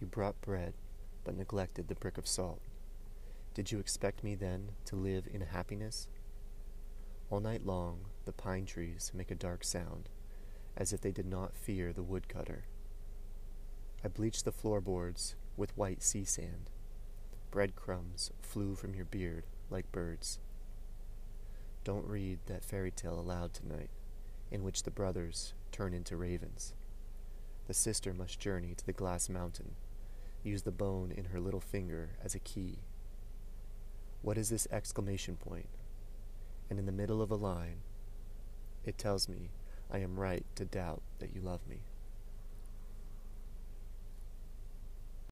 You brought bread, but neglected the brick of salt. Did you expect me then to live in happiness? All night long the pine trees make a dark sound, as if they did not fear the woodcutter. I bleached the floorboards with white sea sand. Breadcrumbs flew from your beard like birds. Don't read that fairy tale aloud tonight, in which the brothers turn into ravens. The sister must journey to the glass mountain, use the bone in her little finger as a key. What is this exclamation point? And in the middle of a line, it tells me I am right to doubt that you love me.